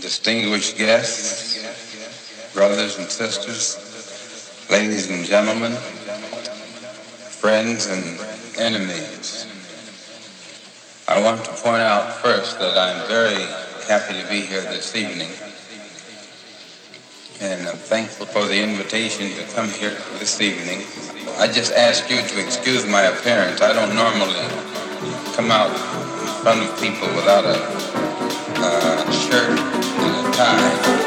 distinguished guests, brothers and sisters, ladies and gentlemen, friends and enemies. I want to point out first that I'm very happy to be here this evening. And I'm thankful for the invitation to come here this evening. I just ask you to excuse my appearance. I don't normally come out in front of people without a uh, shirt and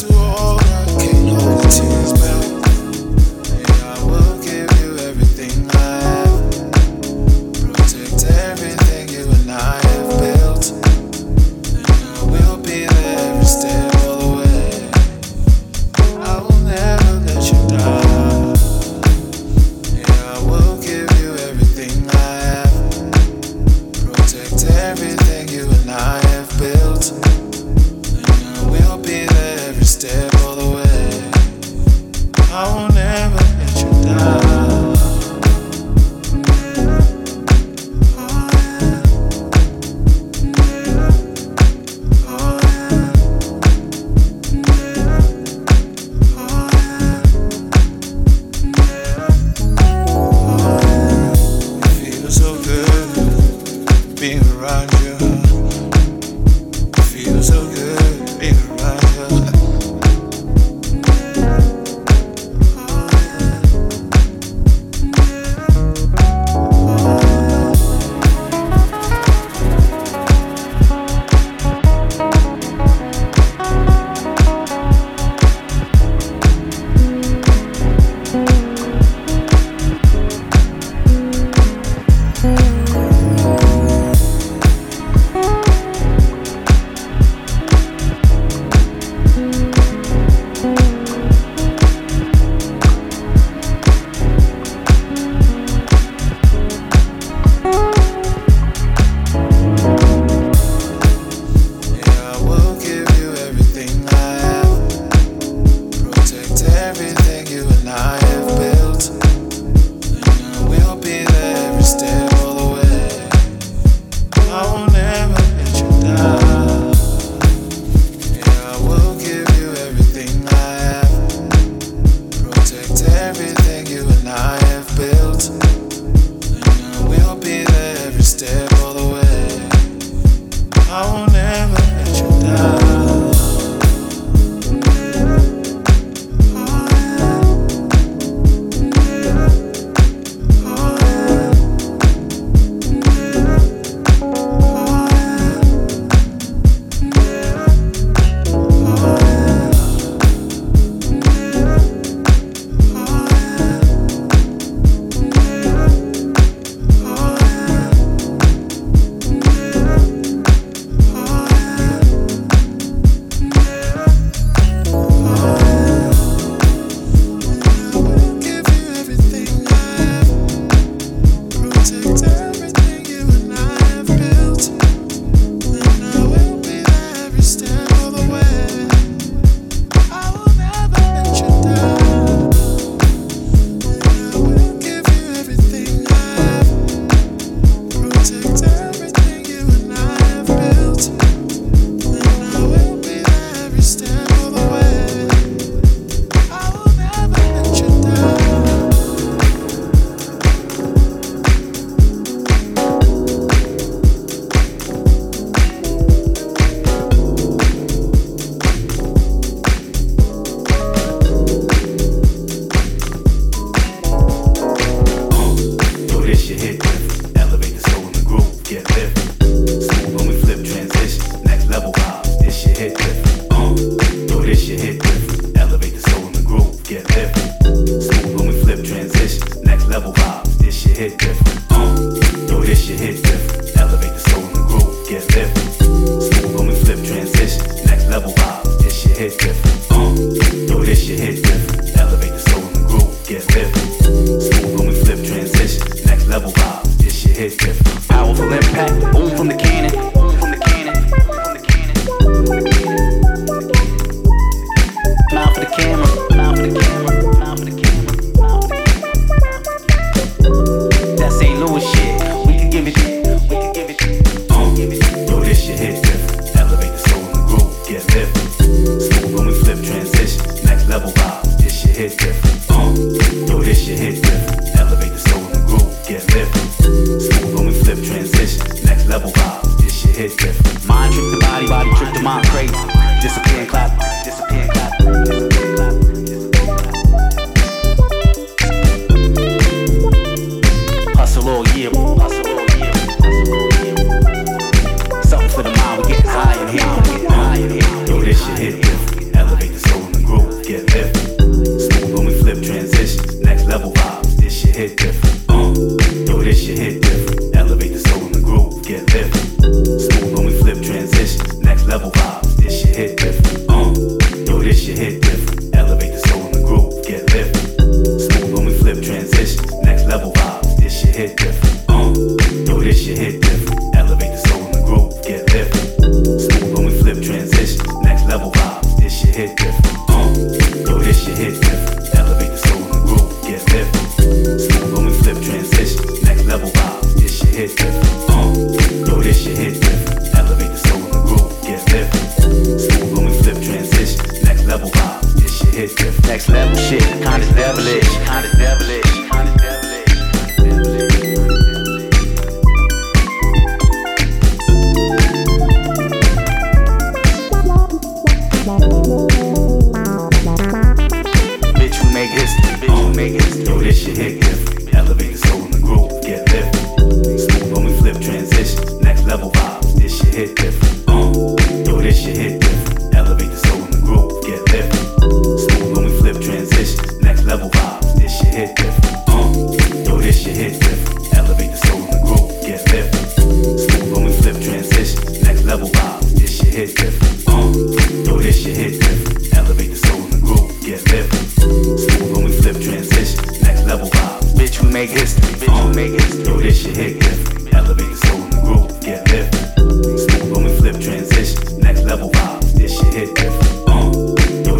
to. Can't hold the tears back.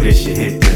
this shit hit